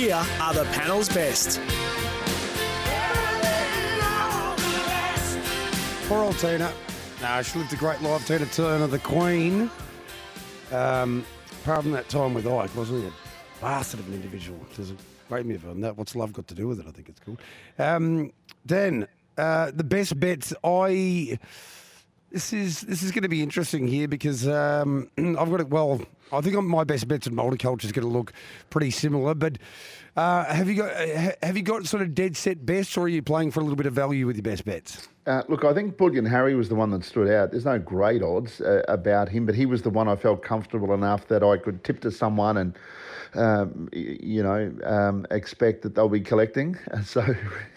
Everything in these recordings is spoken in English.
Here are the panel's best. Poor old Tina. No, she lived a great life. Tina Turner, the Queen. Um, apart from that time with Ike, wasn't he a bastard of an individual? There's a great movie on that. What's love got to do with it? I think it's called. Um, Dan, uh, the best bets. I this is this is going to be interesting here because um, I've got it. Well, I think my best bets in multiculture is going to look pretty similar. But uh, have you got have you got sort of dead set best, or are you playing for a little bit of value with your best bets? Uh, look, I think Bullion Harry was the one that stood out. There's no great odds uh, about him, but he was the one I felt comfortable enough that I could tip to someone and, um, you know, um, expect that they'll be collecting. So,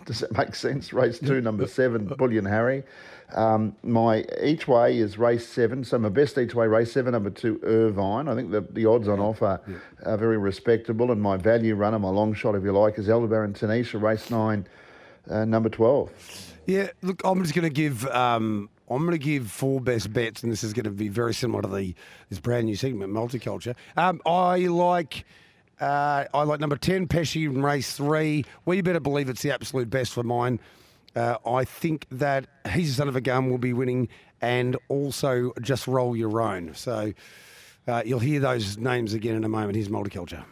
does that make sense? Race two, number seven, Bullion Harry. Um, my each way is race seven. So my best each way race seven, number two Irvine. I think the, the odds on offer yeah. are very respectable. And my value runner, my long shot, if you like, is Elderbaron Tanisha, race nine, uh, number 12. Yeah, look, I'm just going to give. Um, I'm going to give four best bets, and this is going to be very similar to the this brand new segment, multiculture. Um, I like. Uh, I like number 10, Pesci in race three. Well, you better believe it's the absolute best for mine. Uh, I think that he's a son of a gun will be winning and also just roll your own. So uh, you'll hear those names again in a moment. Here's multiculture.